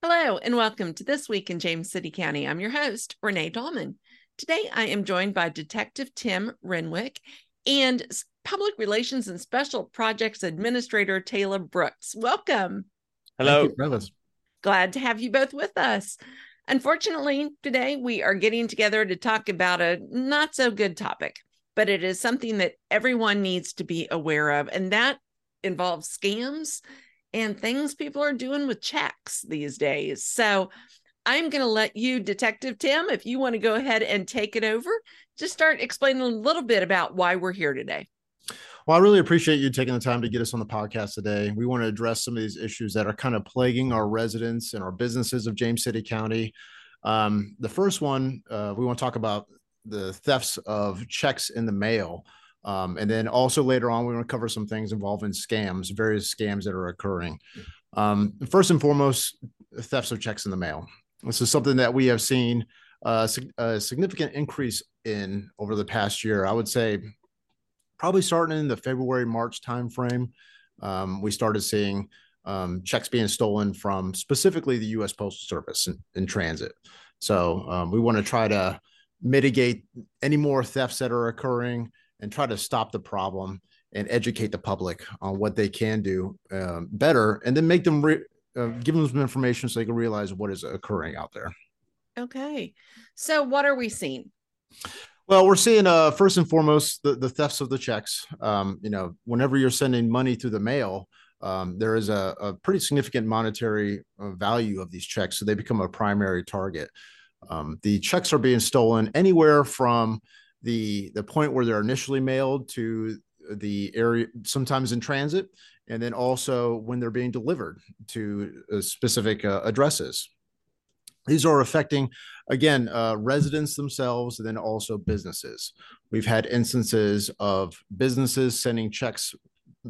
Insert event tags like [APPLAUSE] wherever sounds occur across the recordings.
Hello, and welcome to This Week in James City County. I'm your host, Renee Dahlman. Today, I am joined by Detective Tim Renwick and Public Relations and Special Projects Administrator Tayleb Brooks. Welcome. Hello. Glad to have you both with us. Unfortunately, today we are getting together to talk about a not so good topic, but it is something that everyone needs to be aware of, and that involves scams and things people are doing with checks these days. So I'm going to let you, Detective Tim, if you want to go ahead and take it over, just start explaining a little bit about why we're here today. Well, I really appreciate you taking the time to get us on the podcast today. We want to address some of these issues that are kind of plaguing our residents and our businesses of James City County. Um, the first one, uh, we want to talk about the thefts of checks in the mail. Um, and then also later on, we want to cover some things involving scams, various scams that are occurring. Um, first and foremost, thefts of checks in the mail. This is something that we have seen uh, a significant increase in over the past year. I would say probably starting in the February March timeframe, um, we started seeing um, checks being stolen from specifically the U.S. Postal Service in, in transit. So um, we want to try to mitigate any more thefts that are occurring and try to stop the problem and educate the public on what they can do um, better and then make them re- uh, give them some information so they can realize what is occurring out there. Okay. So what are we seeing? Well we're seeing uh, first and foremost the, the thefts of the checks. Um, you know whenever you're sending money through the mail um, there is a, a, pretty significant monetary uh, value of these checks so they become a primary target. Um, the checks are being stolen anywhere from the the point where they're initially mailed to the area sometimes in transit and then also when they're being delivered to uh, specific uh, addresses. These are affecting again uh, residents themselves and then also businesses. We've had instances of businesses sending checks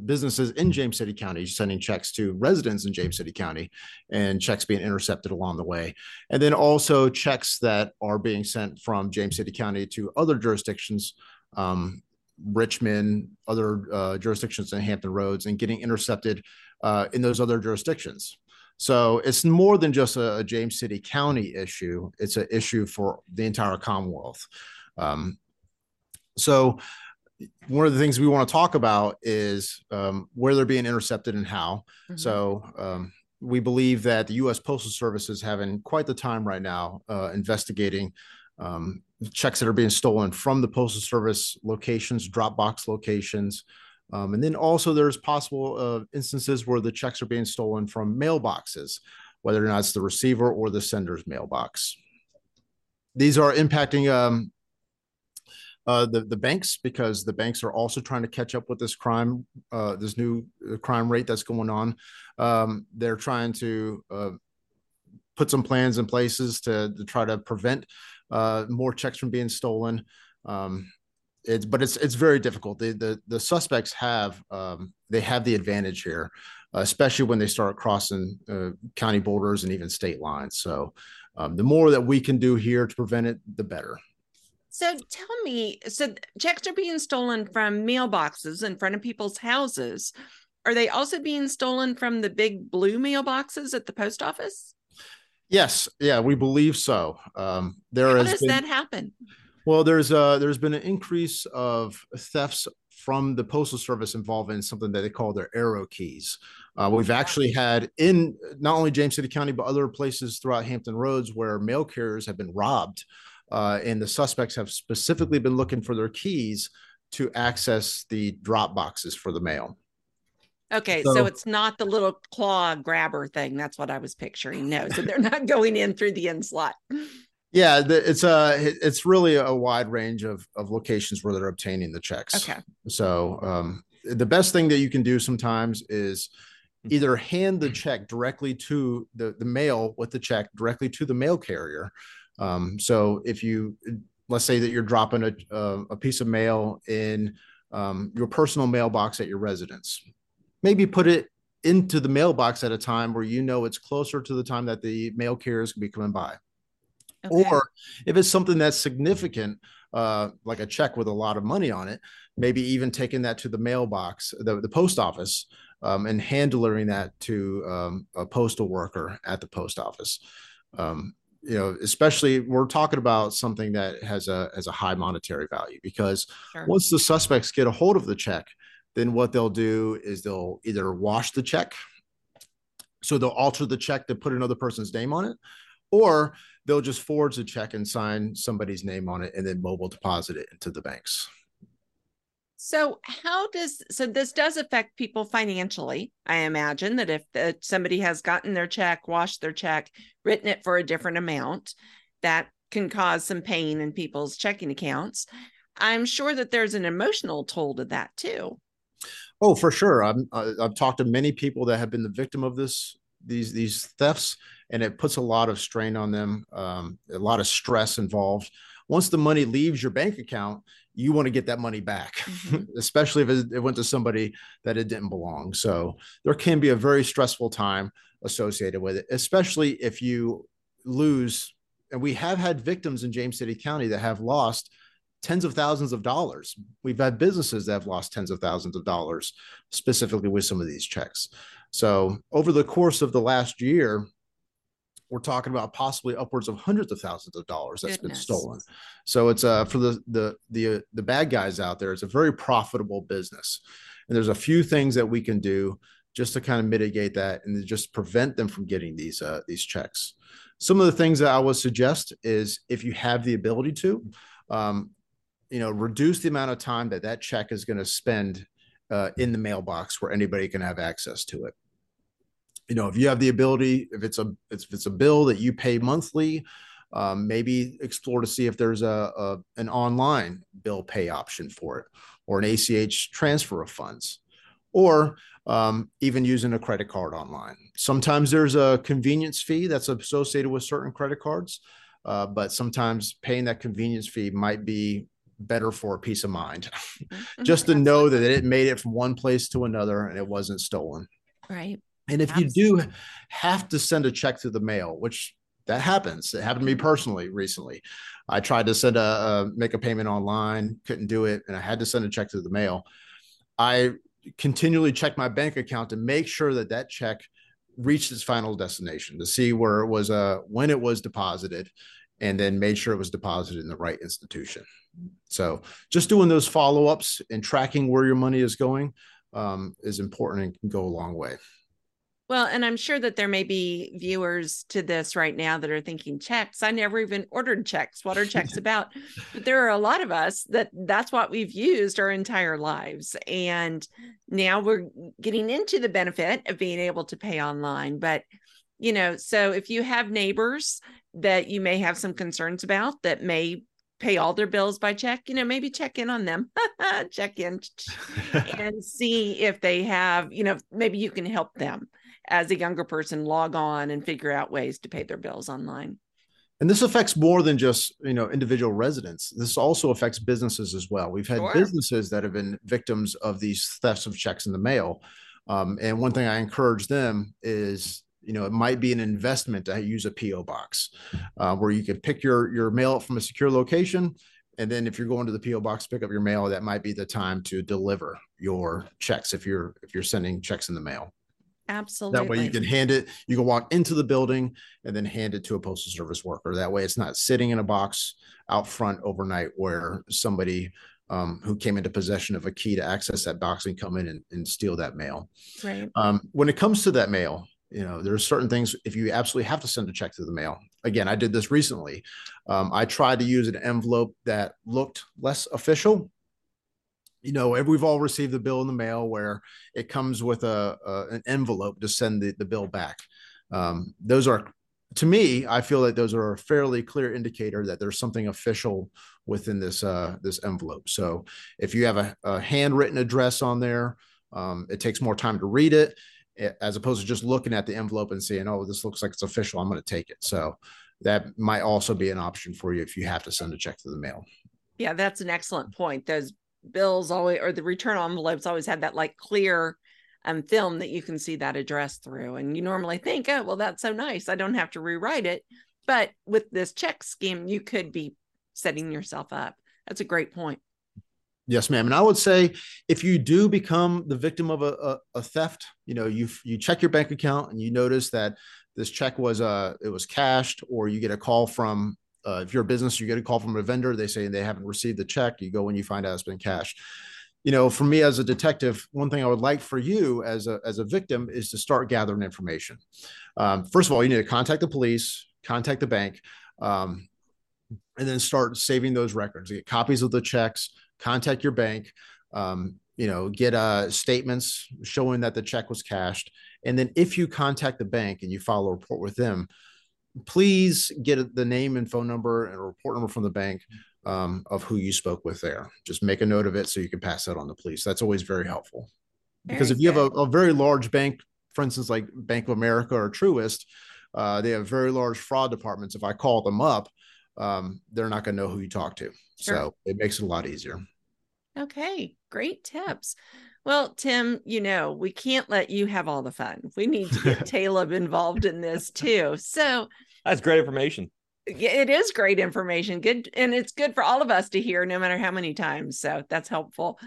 businesses in James City County sending checks to residents in James City County and checks being intercepted along the way. And then also checks that are being sent from James City County to other jurisdictions, um, Richmond, other uh, jurisdictions in Hampton Roads, and getting intercepted uh, in those other jurisdictions. So it's more than just a, a, James City County issue, it's an issue for the entire Commonwealth. Um, so one of the things we want to talk about is um, where they're being intercepted and how. Mm-hmm. So um, we believe that the U.S. Postal Service is having quite the time right now uh, investigating um, checks that are being stolen from the Postal Service locations, Dropbox locations. Um, and then also there's possible uh, instances where the checks are being stolen from mailboxes, whether or not it's the receiver or the sender's mailbox. These are impacting um, uh, the the banks because the banks are also trying to catch up with this crime, uh, this new uh, crime rate that's going on. Um, they're trying to uh, put some plans in places to, to try to prevent uh, more checks from being stolen. Um, it's but it's it's very difficult. The the, the suspects have um, they have the advantage here, especially when they start crossing uh, county borders and even state lines. So um, the more that we can do here to prevent it, the better. So tell me, so checks are being stolen from mailboxes in front of people's houses. Are they also being stolen from the big blue mailboxes at the post office? Yes, yeah, we believe so. Um, there How does been, that happen? Well, there's uh there's been an increase of thefts from the postal service involving something that they call their arrow keys. Uh, we've actually had in not only James City County but other places throughout Hampton Roads where mail carriers have been robbed uh, and the suspects have specifically been looking for their keys to access the drop boxes for the mail. Okay, so, so, it's not the little claw grabber thing. That's what I was picturing. No, so they're not [LAUGHS] going in through the end slot. Yeah, the, it's a it's really a wide range of of locations where they're obtaining the checks. Okay. So um, the best thing that you can do sometimes is either hand the check directly to the the mail with the check directly to the mail carrier, um, so if you let's say that you're dropping a, a, a piece of mail in um, your personal mailbox at your residence, maybe put it into the mailbox at a time where you know it's closer to the time that the mail carriers can be coming by. Okay. Or if it's something that's significant, uh, like a check with a lot of money on it, maybe even taking that to the mailbox, the, the post office, um, and hand delivering that to um, a postal worker at the post office. Um, you know, especially we're talking about something that has a has a high monetary value because sure. once the suspects get a hold of the check, then what they'll do is they'll either wash the check, so they'll alter the check to put another person's name on it, or they'll just forge the check and sign somebody's name on it and then mobile deposit it into the banks. So how does so this does affect people financially? I imagine that if the, somebody has gotten their check, washed their check, written it for a different amount, that can cause some pain in people's checking accounts. I'm sure that there's an emotional toll to that too. Oh, for sure. i I've talked to many people that have been the victim of this these these thefts, and it puts a lot of strain on them, um, a lot of stress involved. Once the money leaves your bank account, you want to get that money back, mm-hmm. [LAUGHS] especially if it, went to somebody that it didn't belong. So there can be a very stressful time associated with it, especially if you lose. And we have had victims in James City County that have lost tens of thousands of dollars. We've had businesses that have lost tens of thousands of dollars specifically with some of these checks. So over the course of the last year, we're talking about possibly upwards of hundreds of thousands of dollars that's Goodness. been stolen. So it's uh for the the the uh, the bad guys out there, it's a very profitable business. And there's a few things that we can do just to kind of mitigate that and just prevent them from getting these uh, these checks. Some of the things that I would suggest is if you have the ability to, um, you know, reduce the amount of time that that check is going to spend uh, in the mailbox where anybody can have access to it you know if you have the ability if it's a if it's a bill that you pay monthly um, maybe explore to see if there's a, a, an online bill pay option for it or an ach transfer of funds or um, even using a credit card online. Sometimes there's a convenience fee that's associated with certain credit cards uh, but sometimes paying that convenience fee might be better for peace of mind. [LAUGHS] Mm-hmm. just to know that it made it from one place to another and it wasn't stolen. Right and if Absolutely. you do have to send a check through the mail, which that happens, it happened to me personally recently. I tried to send a, a make a payment online, couldn't do it, and I had to send a check through the mail. I continually check my bank account to make sure that that check reached its final destination to see where it was uh when it was deposited and then made sure it was deposited in the right institution so just doing those follow-ups and tracking where your money is going um, is important and can go a long way well, and I'm sure that there may be viewers to this right now that are thinking checks. I never even ordered checks. What are checks [LAUGHS] about? But there are a lot of us that that's what we've used our entire lives. And now we're getting into the benefit of being able to pay online. But, you know, so if you have neighbors that you may have some concerns about that may pay all their bills by check, you know, maybe check in on them, [LAUGHS] check in [LAUGHS] and see if they have, you know, maybe you can help them as a younger person log on and figure out ways to pay their bills online. And this affects more than just you know individual residents. This also affects businesses as well. We've had sure. businesses that have been victims of these thefts of checks in the mail. Um, and one thing i encourage them is you know it might be an investment to use a po box uh, where you can pick your your mail up from a secure location. And then if you're going to the po box to pick up your mail that might be the time to deliver your checks if you're if you're sending checks in the mail Absolutely. That way you can hand it, you can walk into the building and then hand it to a postal service worker. That way it's not sitting in a box out front overnight where somebody um, who came into possession of a key to access that box and come in and, and steal that mail. Right. Um, when it comes to that mail, you know, there's certain things if you absolutely have to send a check to the mail. Again, I did this recently. Um, I tried to use an envelope that looked less official you know, we've all received the bill in the mail where it comes with a, a an envelope to send the, the bill back. Um, those are, to me, I feel that those are a fairly clear indicator that there's something official within this uh, this envelope. So if you have a, a handwritten address on there, um, it takes more time to read it as opposed to just looking at the envelope and saying, "Oh, this looks like it's official. I'm going to take it." So that might also be an option for you if you have to send a check to the mail. Yeah, that's an excellent point. Those bills always or the return envelopes always had that like clear um film that you can see that address through. And you normally think oh well that's so nice. I don't have to rewrite it. But with this check scheme you could be setting yourself up. That's a great point. Yes, ma'am. And I would say if you do become the victim of a, a, a, theft, you know, you you check your bank account and you notice that this check was uh it was cashed, or you get a call from uh, if you're a business, you get a call from a vendor, they say they haven't received the check. You go when you find out it's been cashed. You know, for me as a detective, one thing I would like for you as a as a victim is to start gathering information. Um, first of all, you need to contact the police, contact the bank, um, and then start saving those records. Get copies of the checks contact your bank, um, you know, get uh, statements showing that the check was cashed. And then if you contact the bank and you file a report with them, please get the name and phone number and report number from the bank um, of who you spoke with there. Just make a note of it so you can pass that on to police. That's always very helpful. Because if you have a, a, very large bank, for instance, like Bank of America or Truist, uh, they have very large fraud departments. If I call them up, um, they're not going to know who you talk to. Sure. So it makes it a lot easier. Okay, great tips. Well, Tim, you know, we can't let you have all the fun. We need to get [LAUGHS] Tayleb involved in this too. So that's great information. It is great information. Good. And it's good for all of us to hear, no matter how many times. So that's helpful.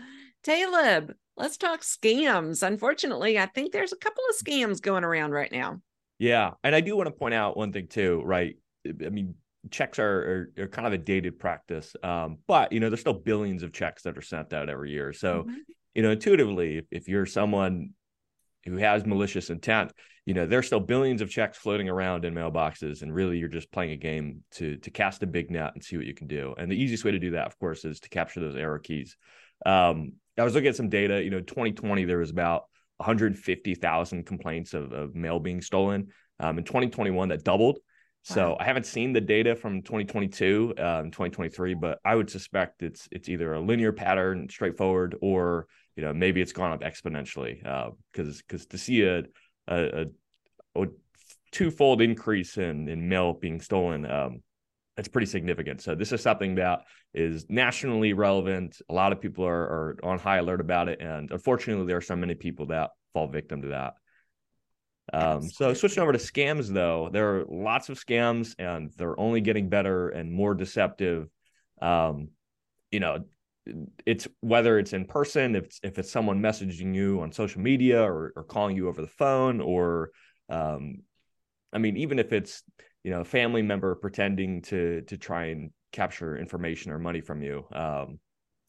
Tayleb, let's talk scams. Unfortunately, I think there's a couple of scams going around right now. Yeah. And I do want to point out one thing too, right? I mean, checks are, are, are, kind of a dated practice. Um, but you know, there's still billions of checks that are sent out every year. So, mm-hmm. you know, intuitively, if, if you're someone who has malicious intent, you know, there's still billions of checks floating around in mailboxes, and really you're just playing a game to to cast a big net and see what you can do. And the easiest way to do that, of course, is to capture those arrow keys. Um, I was looking at some data. You know, 2020 there was about 150,000 complaints of, of mail being stolen. Um, in 2021, that doubled. So wow. I haven't seen the data from 2022 um, 2023, but I would suspect it's it's either a linear pattern, straightforward, or you know maybe it's gone up exponentially. Because uh, because to see a, a, a, twofold increase in in mail being stolen, um, it's pretty significant. So this is something that is nationally relevant. A lot of people are, are on high alert about it, and unfortunately, there are so many people that fall victim to that. Um, so switching over to scams, though, there are lots of scams, and they're only getting better and more deceptive. Um, you know, it's whether it's in person, if it's, if it's someone messaging you on social media or, or calling you over the phone, or um, I mean, even if it's you know a family member pretending to to try and capture information or money from you. Um,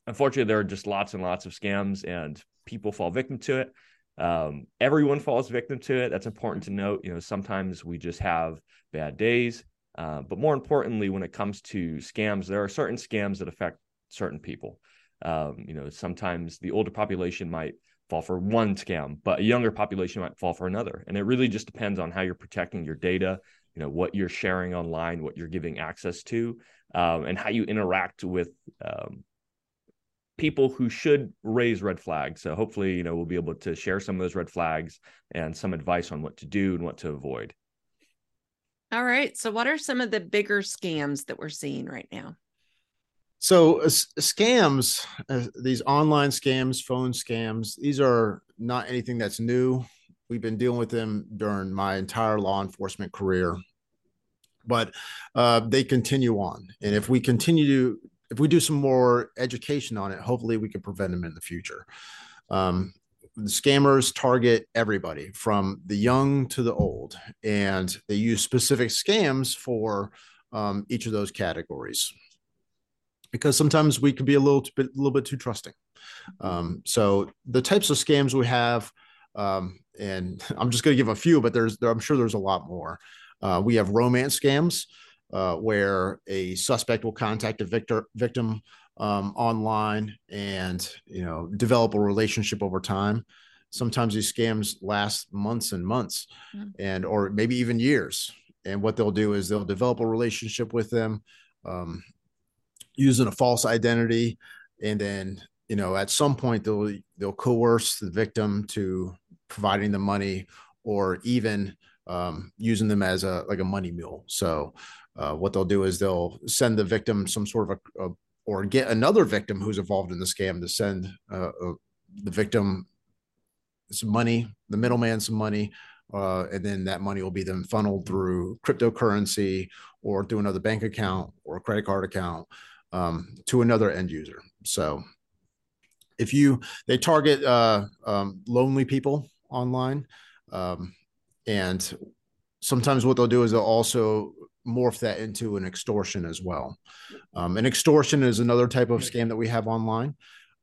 unfortunately, there are just lots and lots of scams, and people fall victim to it. Um, everyone falls victim to it. That's important to note. You know, sometimes we just have bad days. Uh, but more importantly, when it comes to scams, there are certain scams that affect certain people. Um, you know, sometimes the older population might fall for one scam, but a younger population might fall for another. And it really just depends on how you're protecting your data, you know, what you're sharing online, what you're giving access to, um, and how you interact with um, people who should raise red flags. So hopefully, you know, we'll be able to share some of those red flags and some advice on what to do and what to avoid. All right. So what are some of the bigger scams that we're seeing right now? So uh, scams, uh, these online scams, phone scams, these are not anything that's new. We've been dealing with them during my entire law enforcement career, but uh, they continue on. And if we continue to if we do some more education on it, hopefully we can prevent them in the future. Um, the scammers target everybody from the young to the old, and they use specific scams for um, each of those categories. Because sometimes we can be a little bit, a little bit too trusting. Um, so the types of scams we have, um, and [LAUGHS] I'm just going to give a few, but there's, I'm sure there's a lot more. Uh, we have romance scams uh, where a suspect will contact a victor, victim um, online and you know develop a relationship over time. Sometimes these scams last months and months, mm-hmm. and or maybe even years. And what they'll do is they'll develop a relationship with them um, using a false identity, and then you know at some point they'll they'll coerce the victim to providing the money or even um, using them as a like a money mule. So uh, what they'll do is they'll send the victim some sort of a, a or get another victim who's involved in the scam to send uh, uh, the victim some money, the middleman some money, uh, and then that money will be then funneled through cryptocurrency or through another bank account or a credit card account um, to another end user. So if you they target uh, um, lonely people online um, and sometimes what they'll do is they'll also morph that into an extortion as well um, an extortion is another type of scam that we have online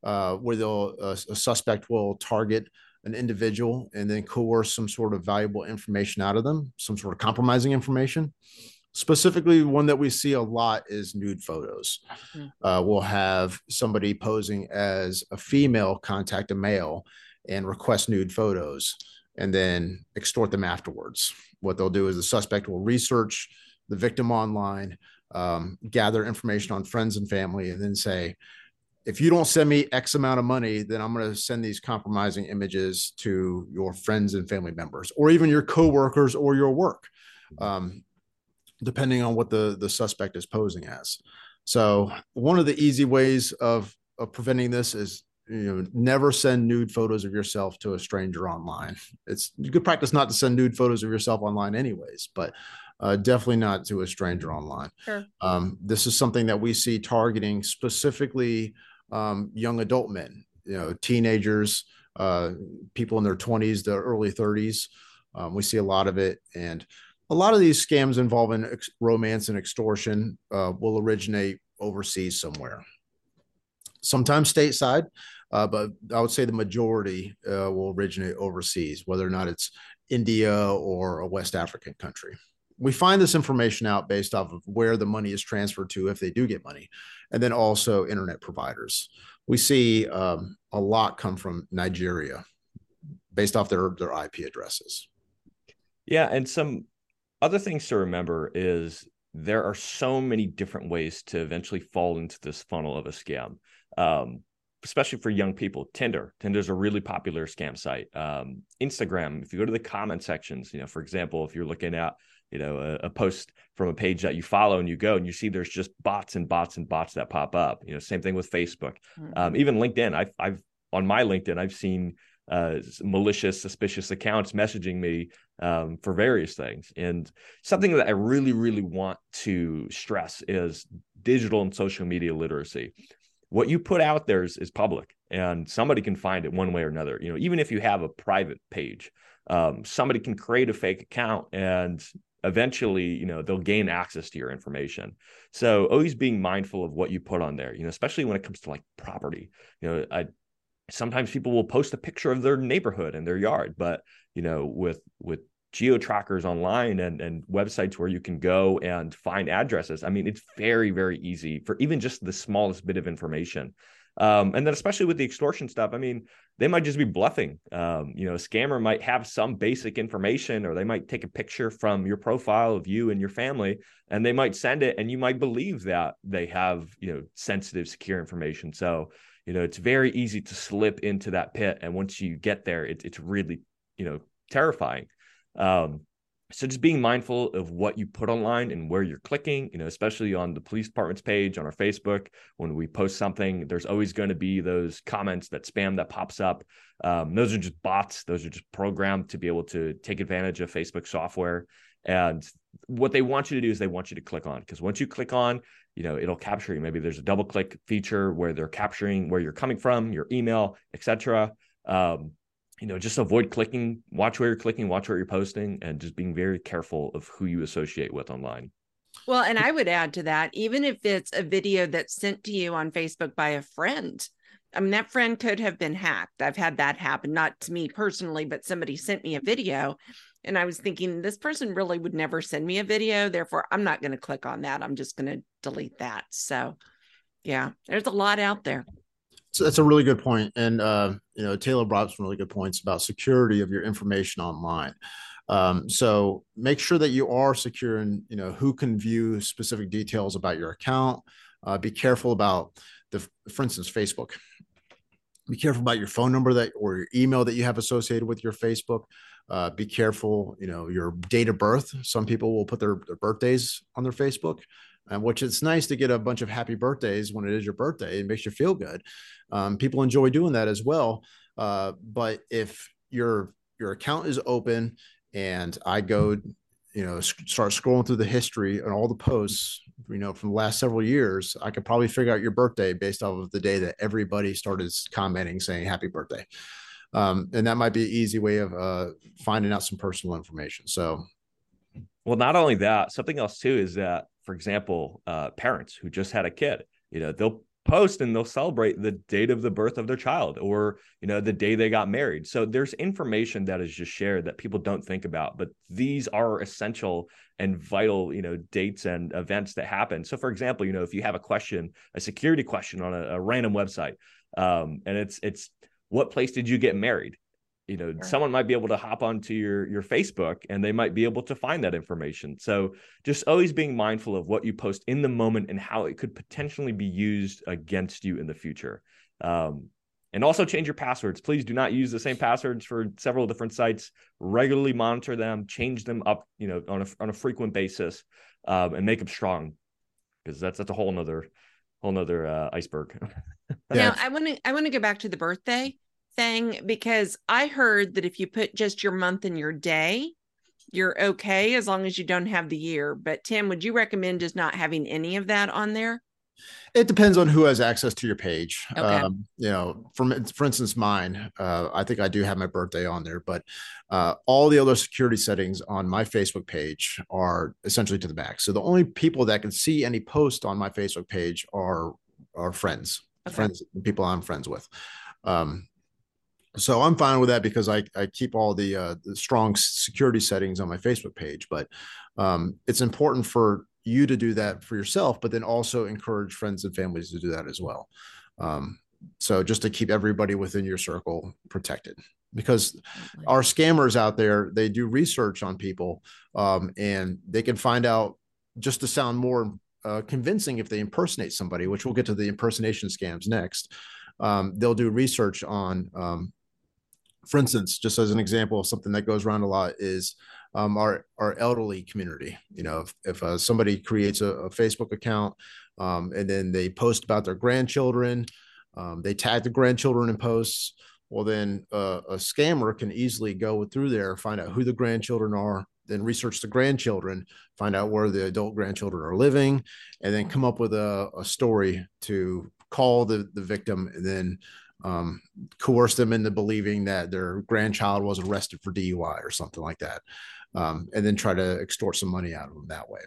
uh, where they'll uh, a suspect will target an individual and then coerce some sort of valuable information out of them some sort of compromising information specifically one that we see a lot is nude photos mm-hmm. uh, we'll have somebody posing as a female contact a male and request nude photos and then extort them afterwards what they'll do is the suspect will research the victim online um, gather information on friends and family and then say if you don't send me x amount of money then i'm going to send these compromising images to your friends and family members or even your coworkers or your work mm-hmm. um, depending on what the the suspect is posing as. So one of the easy ways of of preventing this is you know never send nude photos of yourself to a stranger online. It's good practice not to send nude photos of yourself online anyways, but uh, definitely not to a stranger online. Sure. Um, this is something that we see targeting specifically um, young adult men, you know, teenagers, uh, people in their 20s, the early 30s. Um, we see a lot of it, and a lot of these scams involving ex- romance and extortion uh, will originate overseas somewhere, sometimes stateside, uh, but I would say the majority uh, will originate overseas, whether or not it's India or a West African country. We find this information out based off of where the money is transferred to, if they do get money, and then also internet providers. We see um, a lot come from Nigeria based off their, their IP addresses. Yeah, and some other things to remember is there are so many different ways to eventually fall into this funnel of a scam. Um, especially for young people, Tinder. Tinder's a really popular scam site. Um, Instagram, if you go to the comment sections, you know, for example, if you're looking at, you know, a, a, post from a page that you follow and you go and you see there's just bots and bots and bots that pop up. You know, same thing with Facebook. Mm-hmm. Um, even LinkedIn. I've, I've on my LinkedIn, I've seen uh, malicious, suspicious accounts messaging me um, for various things. And something that I really, really want to stress is digital and social media literacy. What you put out there is, is public, and somebody can find it one way or another. You know, even if you have a private page, um, somebody can create a fake account and eventually you know they'll gain access to your information so always being mindful of what you put on there you know especially when it comes to like property you know i sometimes people will post a picture of their neighborhood and their yard but you know with with geo trackers online and, and websites where you can go and find addresses. I mean, it's very, very easy for even just the smallest bit of information. Um, and then especially with the extortion stuff, I mean, they might just be bluffing. Um, you know, a scammer might have some basic information, or they might take a picture from your profile of you and your family, and they might send it, and you might believe that they have, you know, sensitive, secure information. So, you know, it's very easy to slip into that pit, and once you get there, it, it's really, you know, terrifying. Um, so just being mindful of what you put online and where you're clicking, you know, especially on the police department's page on our Facebook, when we post something, there's always going to be those comments that spam that pops up. Um, those are just bots. Those are just programmed to be able to take advantage of Facebook software. And what they want you to do is they want you to click on because once you click on, you know, it'll capture you. Maybe there's a double click feature where they're capturing where you're coming from, your email, etc. Um, you know, just avoid clicking, watch where you're clicking, watch where you're posting, and just being very careful of who you associate with online. Well, and I would add to that, even if it's a video that's sent to you on Facebook by a friend, I mean, that friend could have been hacked. I've had that happen, not to me personally, but somebody sent me a video. And I was thinking, this person really would never send me a video. Therefore, I'm not going to click on that. I'm just going to delete that. So, yeah, there's a lot out there. So that's a really good point. And, uh, you know, Tayleb brought some really good points about security of your information online. Um, so make sure that you are secure and, you know, who can view specific details about your account. Uh, be careful about the, for instance, Facebook. Be careful about your phone number that or your email that you have associated with your Facebook. Uh, be careful, you know, your date of birth. Some people will put their, their birthdays on their Facebook and which it's nice to get a bunch of happy birthdays when it is your birthday. It makes you feel good. Um, people enjoy doing that as well. Uh, but if your your account is open and I go, you know, start scrolling through the history and all the posts you know, from the last several years, I could probably figure out your birthday based off of the day that everybody started commenting saying happy birthday. Um, and that might be an easy way of uh, finding out some personal information. So, well, not only that, something else too is that, for example, uh, parents who just had a kid, you know, they'll post and they'll celebrate the date of the birth of their child or you know the day they got married so there's information that is just shared that people don't think about but these are essential and vital you know dates and events that happen so for example you know if you have a question a security question on a, a random website um, and it's it's what place did you get married? You know sure. someone might be able to hop onto your your facebook and they might be able to find that information. So just always being mindful of what you post in the moment and how it could potentially be used against you in the future. Um, and also change your passwords. Please do not use the same passwords for several different sites. Regularly monitor them change them up you know on a, on a frequent basis um, and make them strong because that's that's a whole nother whole nother uh, iceberg [LAUGHS] now i want to i want to go back to the birthday thing because I heard that if you put just your month and your day, you're okay as long as you don't have the year. But Tim, would you recommend just not having any of that on there? It depends on who has access to your page. Okay. Um, you know, for for instance, mine, uh, I think I do have my birthday on there, but uh, all the other security settings on my Facebook page are essentially to the back. So the only people that can see any post on my Facebook page are are friends, okay. friends, people I'm friends with. Um, so I'm fine with that because I, I keep all the, uh, the strong security settings on my Facebook page. But um, it's important for you to do that for yourself, but then also encourage friends and families to do that as well. Um, so just to keep everybody within your circle protected, because our scammers out there they do research on people um, and they can find out just to sound more uh, convincing if they impersonate somebody, which we'll get to the impersonation scams next. Um, they'll do research on um, for instance, just as an example of something that goes around a lot is um, our our elderly community. You know, if, if uh, somebody creates a, a Facebook account um, and then they post about their grandchildren, um, they tag the grandchildren in posts. Well, then uh, a scammer can easily go through there, find out who the grandchildren are, then research the grandchildren, find out where the adult grandchildren are living, and then come up with a, a story to call the the victim and then um, coerce them into believing that their grandchild was arrested for DUI or something like that, um, and then try to extort some money out of them that way.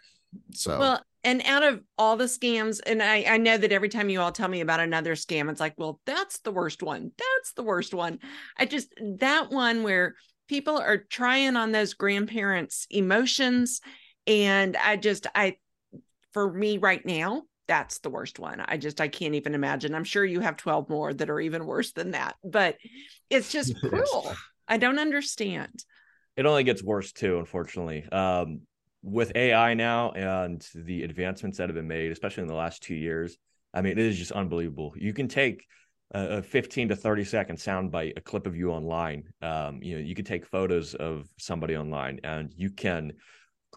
So, well, and out of all the scams, and I, I know that every time you all tell me about another scam, it's like, well, that's the worst one. That's the worst one. I just, that one where people are trying on those grandparents' emotions. And I just, I, for me right now, that's the worst one. I just I can't even imagine. I'm sure you have 12 more that are even worse than that, but it's just [LAUGHS] cruel. I don't understand. It only gets worse too, unfortunately. Um, with AI now and the advancements that have been made, especially in the last two years, I mean, it is just unbelievable. You can take a, a 15 to 30 second soundbite, a clip of you online. Um, you know, you can take photos of somebody online and you can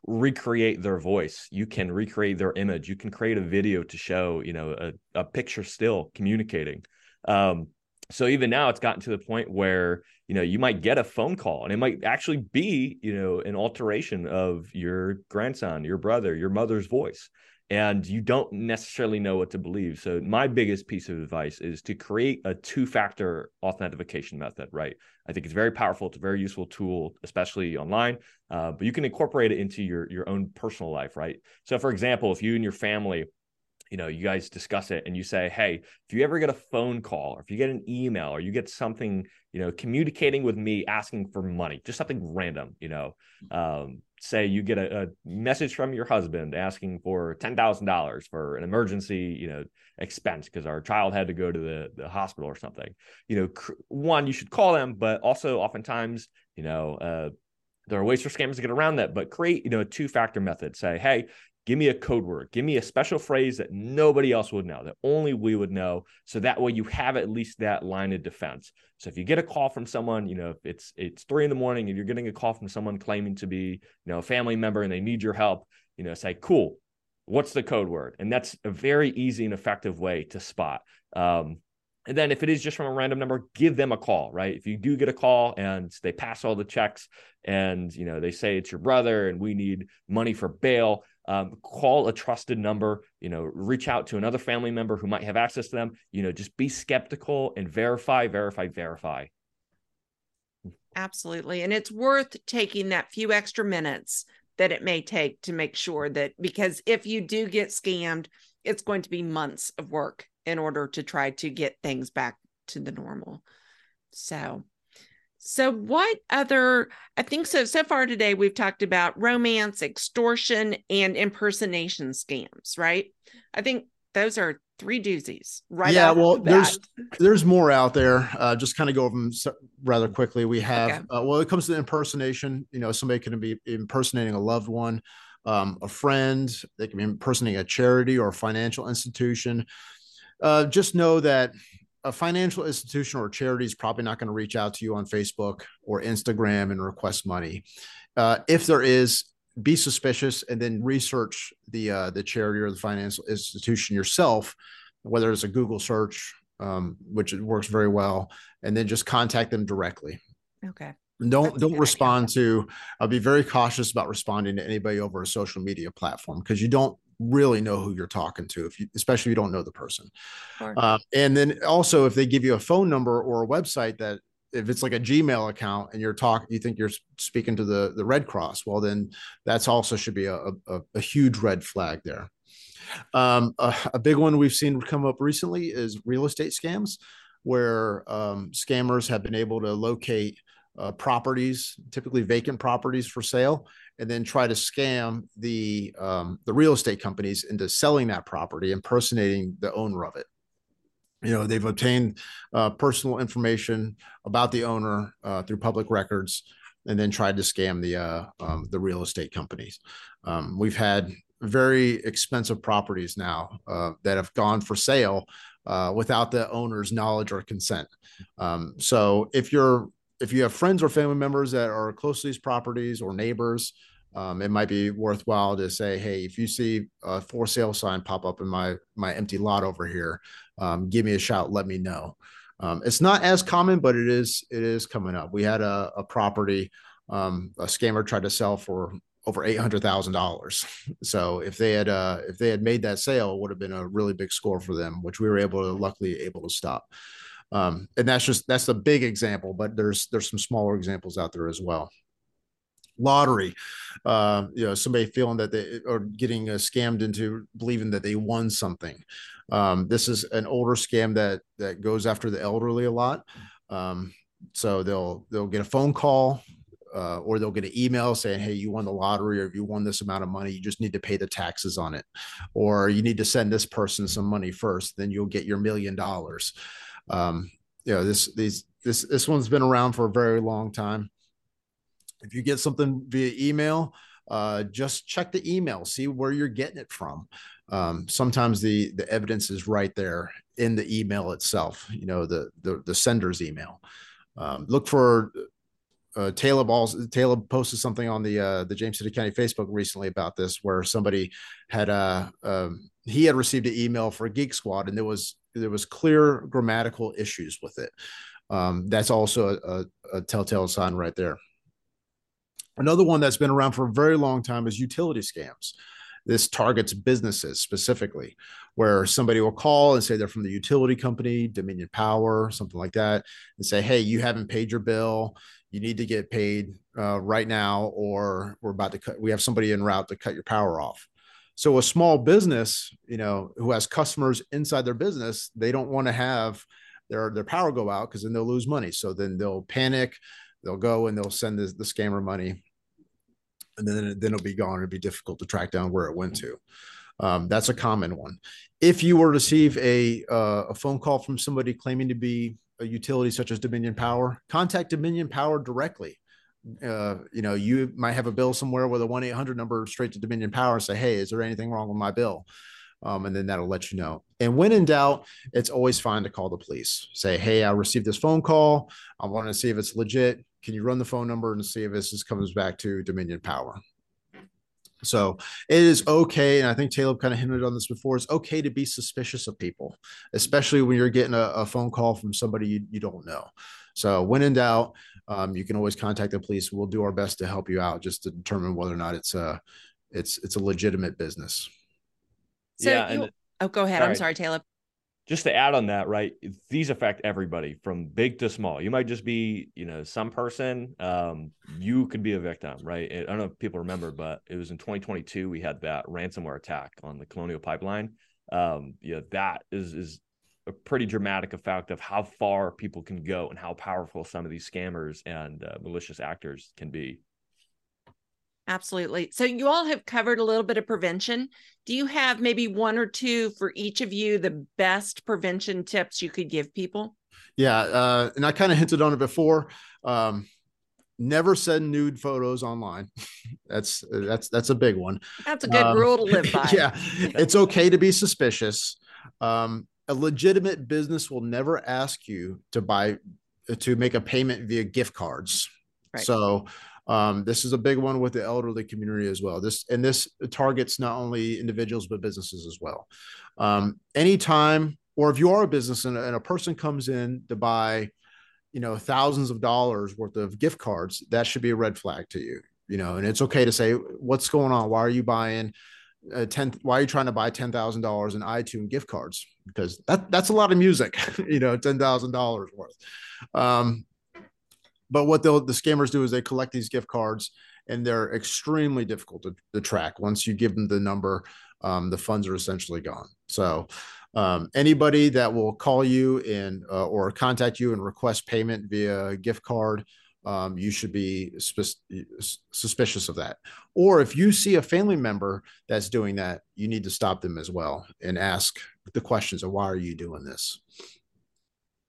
recreate their voice you can recreate their image you can create a video to show you know a, a picture still communicating um, so even now it's gotten to the point where you know you might get a phone call and it might actually be you know an alteration of your grandson your brother your mother's voice and you don't necessarily know what to believe. So my biggest piece of advice is to create a two-factor authentication method, right? I think it's very powerful. It's a very useful tool, especially online. Uh, but you can incorporate it into your your own personal life, right? So, for example, if you and your family you know, you guys discuss it and you say, hey, if you ever get a phone call or if you get an email or you get something, you know, communicating with me asking for money, just something random, you know, um, say you get a, a, message from your husband asking for $10,000 for an emergency, you know, expense because our child had to go to the, the hospital or something, you know, cr- one, you should call them, but also oftentimes, you know, uh, there are ways for scammers to get around that, but create, you know, a two-factor method. Say, hey, give me a code word. Give me a special phrase that nobody else would know that only we would know. So that way you have at least that line of defense. So if you get a call from someone you know if it's it's three in the morning and you're getting a call from someone claiming to be you know a family member and they need your help you know say cool. What's the code word? And that's a very easy and effective way to spot. Um, And then if it is just from a random number, give them a call, right? If you do get a call and they pass all the checks and you know they say it's your brother and we need money for bail, um, call a trusted number, you know, reach out to another family member who might have access to them, you know, just be skeptical and verify, verify, verify. Absolutely. And it's worth taking that few extra minutes that it may take to make sure that because if you do get scammed, it's going to be months of work in order to try to get things back to the normal. So, so what other I think so so far today we've talked about romance, extortion and impersonation scams, right? I think those are three doozies right yeah well the there's [LAUGHS] there's more out there uh, just kind of go over them rather quickly we have okay. uh, well it comes to impersonation you know somebody can be impersonating a loved one um, a friend they can be impersonating a charity or a financial institution uh, just know that a financial institution or charity is probably not going to reach out to you on Facebook or Instagram and request money. Uh, if there is, be suspicious and then research the uh, the charity or the financial institution yourself, whether it's a Google search, um, which works very well, and then just contact them directly. Okay. Don't That's don't respond idea. to. I'll be very cautious about responding to anybody over a social media platform because you don't really know who you're talking to if you especially if you don't know the person sure. uh, and then also if they give you a phone number or a website that if it's like a gmail account and you're talking you think you're speaking to the the red cross well then that's also should be a, a, a huge red flag there um, a, a, big one we've seen come up recently is real estate scams where um, scammers have been able to locate uh, properties typically vacant properties for sale and then try to scam the um, the real estate companies into selling that property, impersonating the owner of it. You know, they've obtained uh, personal information about the owner uh, through public records, and then tried to scam the uh, um, the real estate companies. Um, we've had very expensive properties now uh, that have gone for sale uh, without the owner's knowledge or consent. Um, so if you're if you have friends or family members that are close to these properties or neighbors, um, it might be worthwhile to say, hey, if you see a for sale sign pop up in my my empty lot over here, um, give me a shout. Let me know. Um, it's not as common, but it is it is coming up. We had a, a property um, a scammer tried to sell for over eight hundred thousand dollars. [LAUGHS] So if they had uh, if they had made that sale, it would have been a really big score for them, which we were able to luckily able to stop. Um, and that's just that's a big example, but there's there's some smaller examples out there as well. Lottery, uh, you know, somebody feeling that they are getting uh, scammed into believing that they won something. Um, this is an older scam that that goes after the elderly a lot. Um, so they'll they'll get a phone call uh, or they'll get an email saying, "Hey, you won the lottery, or you won this amount of money. You just need to pay the taxes on it, or you need to send this person some money first. Then you'll get your million dollars." Um, you know, this these this this one's been around for a very long time. If you get something via email, uh, just check the email, see where you're getting it from. Um, sometimes the the evidence is right there in the email itself. You know, the the, the sender's email. Um, look for uh, Tayleb also posted something on the uh, the James City County Facebook recently about this, where somebody had uh, um, he had received an email for a Geek Squad, and there was there was clear grammatical issues with it. Um, that's also a, a, telltale sign right there. Another one that's been around for a very long time is utility scams. This targets businesses specifically, where somebody will call and say they're from the utility company, Dominion Power, something like that, and say, "Hey, you haven't paid your bill. You need to get paid uh, right now, or we're about to cut. We have somebody en route to cut your power off." So a small business, you know, who has customers inside their business, they don't want to have their their power go out because then they'll lose money. So then they'll panic, they'll go and they'll send the, the scammer money, and then then it'll be gone. It'll be difficult to track down where it went to. Um, that's a common one. If you were to receive a uh, a phone call from somebody claiming to be a utility such as Dominion Power, contact Dominion Power directly uh, you know, you might have a bill somewhere with a 1 800 number straight to Dominion Power and say, Hey, is there anything wrong with my bill? Um, and then that'll let you know. And when in doubt, it's always fine to call the police. Say, Hey, I received this phone call. I want to see if it's legit. Can you run the phone number and see if this comes back to Dominion Power? So it is okay, and I think Tayleb kind of hinted on this before. It's okay to be suspicious of people, especially when you're getting a, a phone call from somebody you, you don't know. So when in doubt, um, you can always contact the police. We'll do our best to help you out, just to determine whether or not it's a it's it's a legitimate business. So yeah, you, oh, go ahead. I'm sorry, Tayleb just to add on that, right? These affect everybody from big to small. You might just be, you know, some person. Um, you could be a victim, right? I don't know if people remember, but it was in 2022 we had that ransomware attack on the Colonial Pipeline. Um, yeah, that is is a pretty dramatic effect of how far people can go and how powerful some of these scammers and uh, malicious actors can be. Absolutely. So you all have covered a little bit of prevention. Do you have maybe one or two for each of you the best prevention tips you could give people? Yeah, uh, and I kind of hinted on it before. Um, never send nude photos online. [LAUGHS] that's that's that's a big one. That's a good um, rule to live [LAUGHS] by. yeah, it's okay to be suspicious. Um, a legitimate business will never ask you to buy to make a payment via gift cards. Right. So um, this is a big one with the elderly community as well. This and this targets not only individuals but businesses as well. Um, anytime, or if you are a business and, and a person comes in to buy, you know, thousands of dollars worth of gift cards, that should be a red flag to you. You know, and it's okay to say, "What's going on? Why are you buying?" Uh, 10 why are you trying to buy $10,000 in iTunes gift cards because that that's a lot of music [LAUGHS] you know $10,000 worth um, but what the scammers do is they collect these gift cards and they're extremely difficult to, to track. Once you give them the number, um, the funds are essentially gone. So um, anybody that will call you and uh, or contact you and request payment via gift card, um, you should be sp- suspicious of that. Or if you see a family member that's doing that, you need to stop them as well and ask the questions of why are you doing this.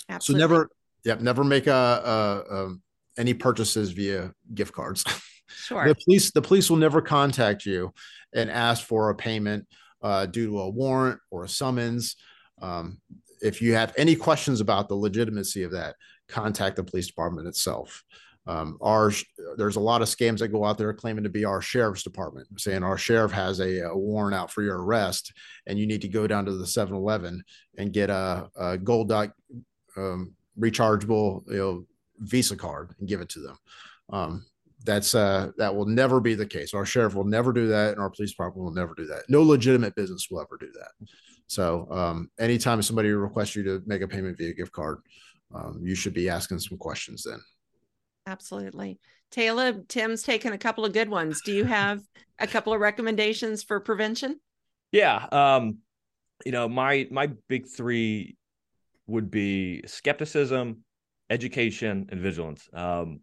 Absolutely. So never, yep, never make a, a, a any purchases via gift cards. Sure. the police the police will never contact you and ask for a payment uh, due to a warrant or a summons. Um, if you have any questions about the legitimacy of that, contact the police department itself. Um, our there's a lot of scams that go out there claiming to be our sheriff's department, saying our sheriff has a, a warrant out for your arrest, and you need to go down to the 7-Eleven and get a, a gold dot um, rechargeable you know Visa card and give it to them. Um, that's uh, that will never be the case. Our sheriff will never do that, and our police department will never do that. No legitimate business will ever do that. So, um, anytime somebody requests you to make a payment via gift card, um, you should be asking some questions then. Absolutely. Tayleb, Tim's taken a couple of good ones. Do you have a couple of recommendations for prevention? Yeah. Um, you know, my my big three would be skepticism, education and vigilance. Um,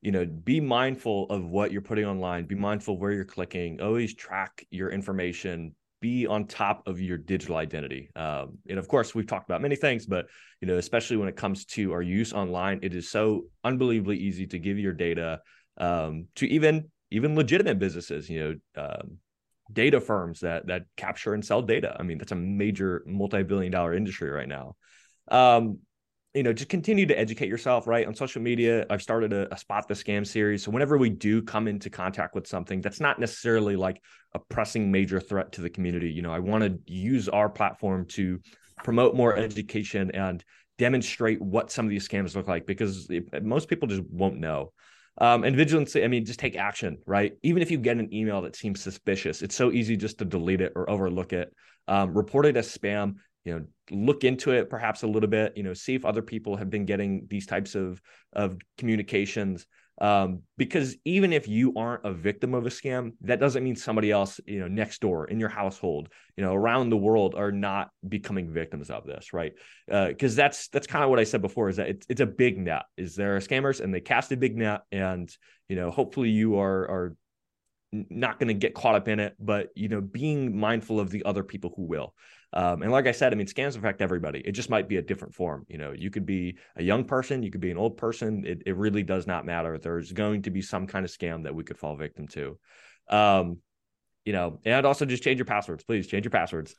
you know, be mindful of what you're putting online. Be mindful where you're clicking. Always track your information. Be on top of your digital identity. Um, and of course, we've talked about many things, but you know, especially when it comes to our use online, it is so unbelievably easy to give your data um, to even even legitimate businesses. You know, um, data firms that that capture and sell data. I mean, that's a major multi-billion dollar industry right now. Um, you know, just continue to educate yourself, right? On social media, I've started a, a, spot the scam series. So whenever we do come into contact with something that's not necessarily like a pressing major threat to the community, you know, I want to use our platform to promote more education and demonstrate what some of these scams look like because it, most people just won't know. Um, and vigilance, I mean, just take action, right? Even if you get an email that seems suspicious, it's so easy just to delete it or overlook it. Um, report it as spam you know look into it perhaps a little bit you know see if other people have been getting these types of of communications. Um, because even if you aren't a victim of a scam that doesn't mean somebody else you know next door in your household you know around the world are not becoming victims of this right? Because uh, that's that's kind of what i said before is that it's, it's a big net. Is there are scammers and they cast a big net and you know hopefully you are are not going to get caught up in it but you know being mindful of the other people who will um, and like I said, I mean, scams affect everybody. It just might be a different form. You know, you could be a young person, you could be an old person. It, it really does not matter. There's going to be some kind of scam that we could fall victim to. Um, you know, and also just change your passwords, please change your passwords.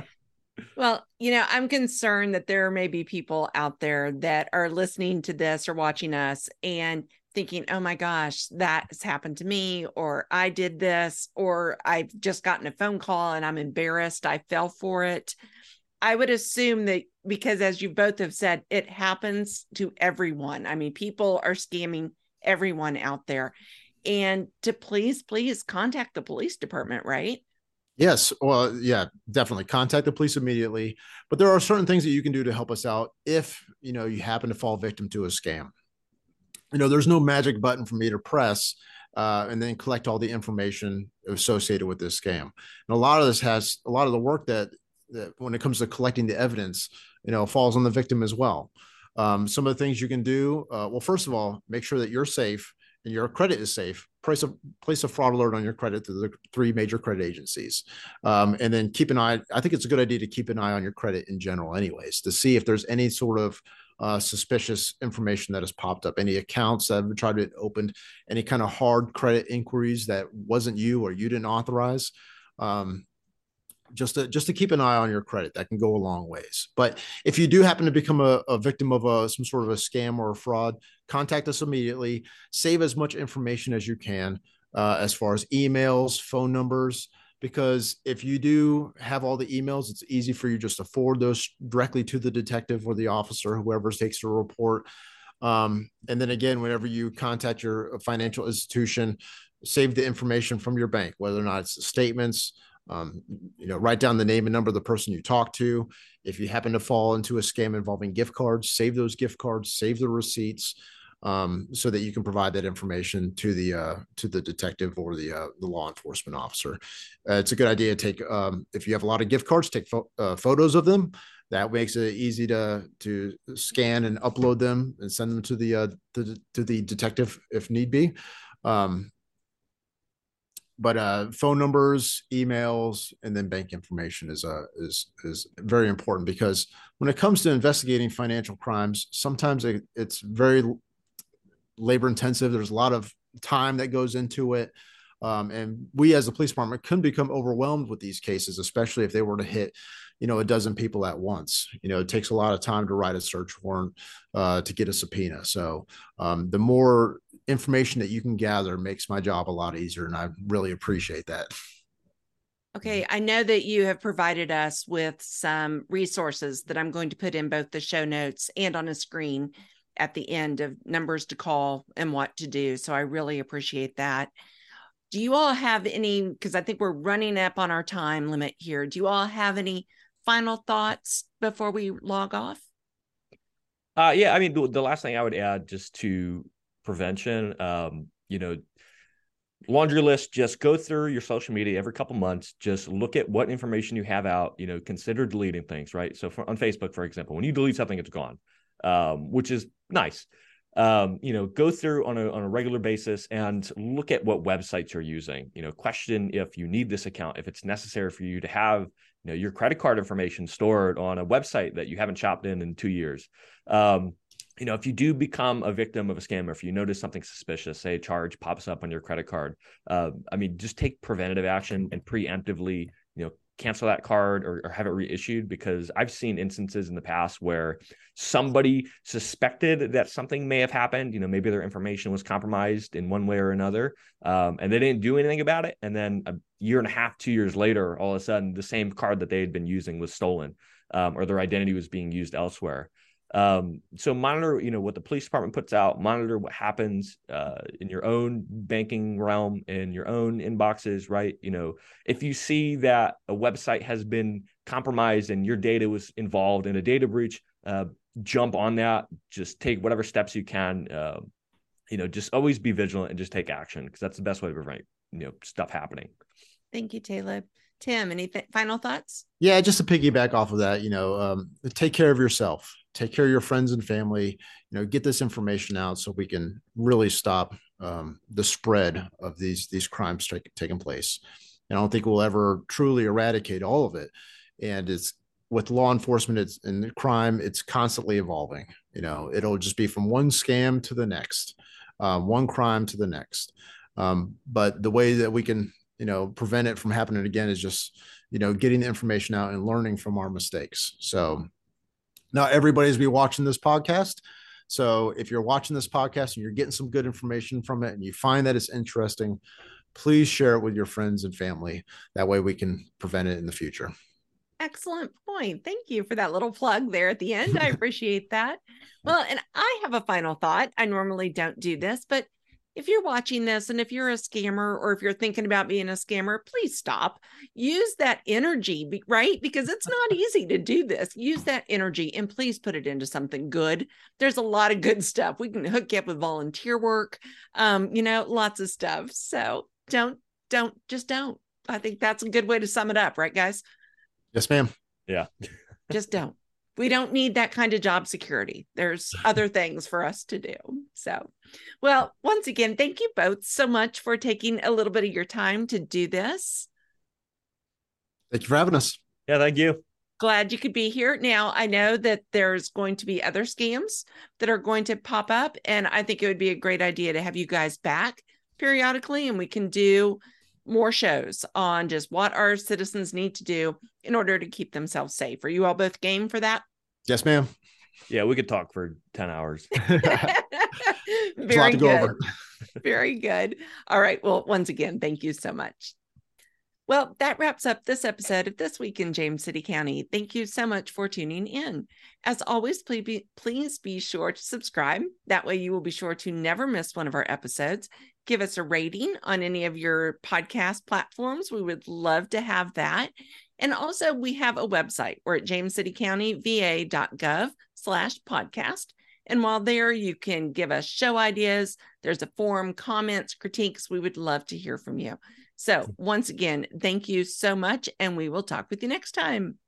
[LAUGHS] well, you know, I'm concerned that there may be people out there that are listening to this or watching us and thinking, oh my gosh, that has happened to me, or I did this, or I've just gotten a phone call and I'm embarrassed. I fell for it. I would assume that because, as you both have said, it happens to everyone. I mean, people are scamming everyone out there. And to please, please contact the police department, right? Yes. Well, yeah, definitely contact the police immediately. But there are certain things that you can do to help us out if you know you happen to fall victim to a scam. You know, there's no magic button for me to press uh, and then collect all the information associated with this scam. And a lot of this has a lot of the work that that when it comes to collecting the evidence, you know, falls on the victim as well. Um, some of the things you can do, uh, well, first of all, make sure that you're safe and your credit is safe, place a place a fraud alert on your credit to the three major credit agencies, um, and then keep an eye. I think it's a good idea to keep an eye on your credit in general, anyways, to see if there's any sort of uh, suspicious information that has popped up, any accounts that have tried to be opened, any kind of hard credit inquiries that wasn't you or you didn't authorize. Um, just to just to keep an eye on your credit. That can go a long ways. But if you do happen to become a, a victim of a, some sort of a scam or a fraud contact us immediately. Save as much information as you can uh, as far as emails phone numbers because if you do have all the emails it's easy for you just to forward those directly to the detective or the officer whoever takes the report um, and then again whenever you contact your financial institution save the information from your bank whether or not it's statements um, you know, write down the name and number of the person you talk to. If you happen to fall into a scam involving gift cards, save those gift cards, save the receipts, um, so that you can provide that information to the uh, to the detective or the uh, the law enforcement officer. Uh, it's a good idea to take um, if you have a lot of gift cards, take fo- uh, photos of them. That makes it easy to to scan and upload them and send them to the uh, to, to the detective if need be. Um, but uh, phone numbers, emails, and then bank information is is is very important because when it comes to investigating financial crimes, sometimes it, it's very labor intensive. There's a lot of time that goes into it. Um, and we as a police department can become overwhelmed with these cases, especially if they were to hit, you know, a dozen people at once. You know, it takes a lot of time to write a search warrant uh, to get a subpoena. So um, the more information that you can gather makes my job a lot easier, and I really appreciate that. Okay, I know that you have provided us with some resources that I'm going to put in both the show notes and on a screen at the end of numbers to call and what to do. So I really appreciate that. Do you all have any? Because I think we're running up on our time limit here. Do you all have any final thoughts before we log off? Uh, yeah, I mean, the, the last thing I would add just to prevention, um, you know, laundry list, just go through your social media every couple months, just look at what information you have out, you know, consider deleting things, right? So for, on Facebook, for example, when you delete something, it's gone, um, which is nice um, you know, go through on a on a regular basis and look at what websites you're using. You know, question if you need this account, if it's necessary for you to have you know your credit card information stored on a website that you haven't shopped in in two years. Um, you know, if you do become a victim of a scam, or if you notice something suspicious, say a charge pops up on your credit card, uh, I mean, just take preventative action and preemptively, you know, cancel that card or, or, have it reissued because I've seen instances in the past where somebody suspected that something may have happened. You know, maybe their information was compromised in one way or another, um, and they didn't do anything about it. And then a year and a half, two years later, all of a sudden, the same card that they had been using was stolen, um, or their identity was being used elsewhere. Um, so monitor, you know, what the police department puts out, monitor what happens uh, in your own banking realm, in your own inboxes, right? You know, if you see that a website has been compromised and your data was involved in a data breach, uh, jump on that. Just take whatever steps you can. Uh, you know, just always be vigilant and just take action because that's the best way to prevent you know stuff happening. Thank you, Tayleb. Tim, any th- final thoughts? Yeah, just to piggyback off of that, you know, um, take care of yourself take care of your friends and family you know get this information out so we can really stop um, the spread of these these crimes t- taking place. And i don't think we'll ever truly eradicate all of it. And it's with law enforcement it's and crime it's constantly evolving you know. It'll just be from one scam to the next uh, one crime to the next. Um, but the way that we can you know prevent it from happening again is just you know getting the information out and learning from our mistakes. So not everybody's be watching this podcast. So if you're watching this podcast and you're getting some good information from it and you find that it's interesting, please share it with your friends and family. That way we can prevent it in the future. Excellent point. Thank you for that little plug there at the end. I [LAUGHS] appreciate that. Well, and I have a final thought. I normally don't do this, but if you're watching this and if you're a scammer or if you're thinking about being a scammer, please stop. Use that energy, right? Because it's not [LAUGHS] easy to do this. Use that energy and please put it into something good. There's a lot of good stuff. We can hook you up with volunteer work, um, you know, lots of stuff. So don't, don't, just don't. I think that's a good way to sum it up, right, guys? Yes, ma'am. Yeah. [LAUGHS] just don't we don't need that kind of job security. There's [LAUGHS] other things for us to do. So, well, once again, thank you both so much for taking a little bit of your time to do this. Thank you for having us. Yeah, thank you. Glad you could be here. Now, I know that there's going to be other scams that are going to pop up, and I think it would be a great idea to have you guys back periodically and we can do more shows on just what our citizens need to do in order to keep themselves safe. Are you all both game for that? Yes, ma'am. Yeah, we could talk for 10 hours. [LAUGHS] [LAUGHS] Very good. [LAUGHS] Very good. All right. Well, once again, thank you so much. Well, that wraps up this episode of This Week in James City County. Thank you so much for tuning in. As always, please be, please be sure to subscribe. That way, you will be sure to never miss one of our episodes. Give us a rating on any of your podcast platforms. We would love to have that. And also, we have a website. We're at jamescitycountyva.gov slash podcast. And while there, you can give us show ideas. There's a forum, comments, critiques. We would love to hear from you. So, once again, thank you so much, and we will talk with you next time.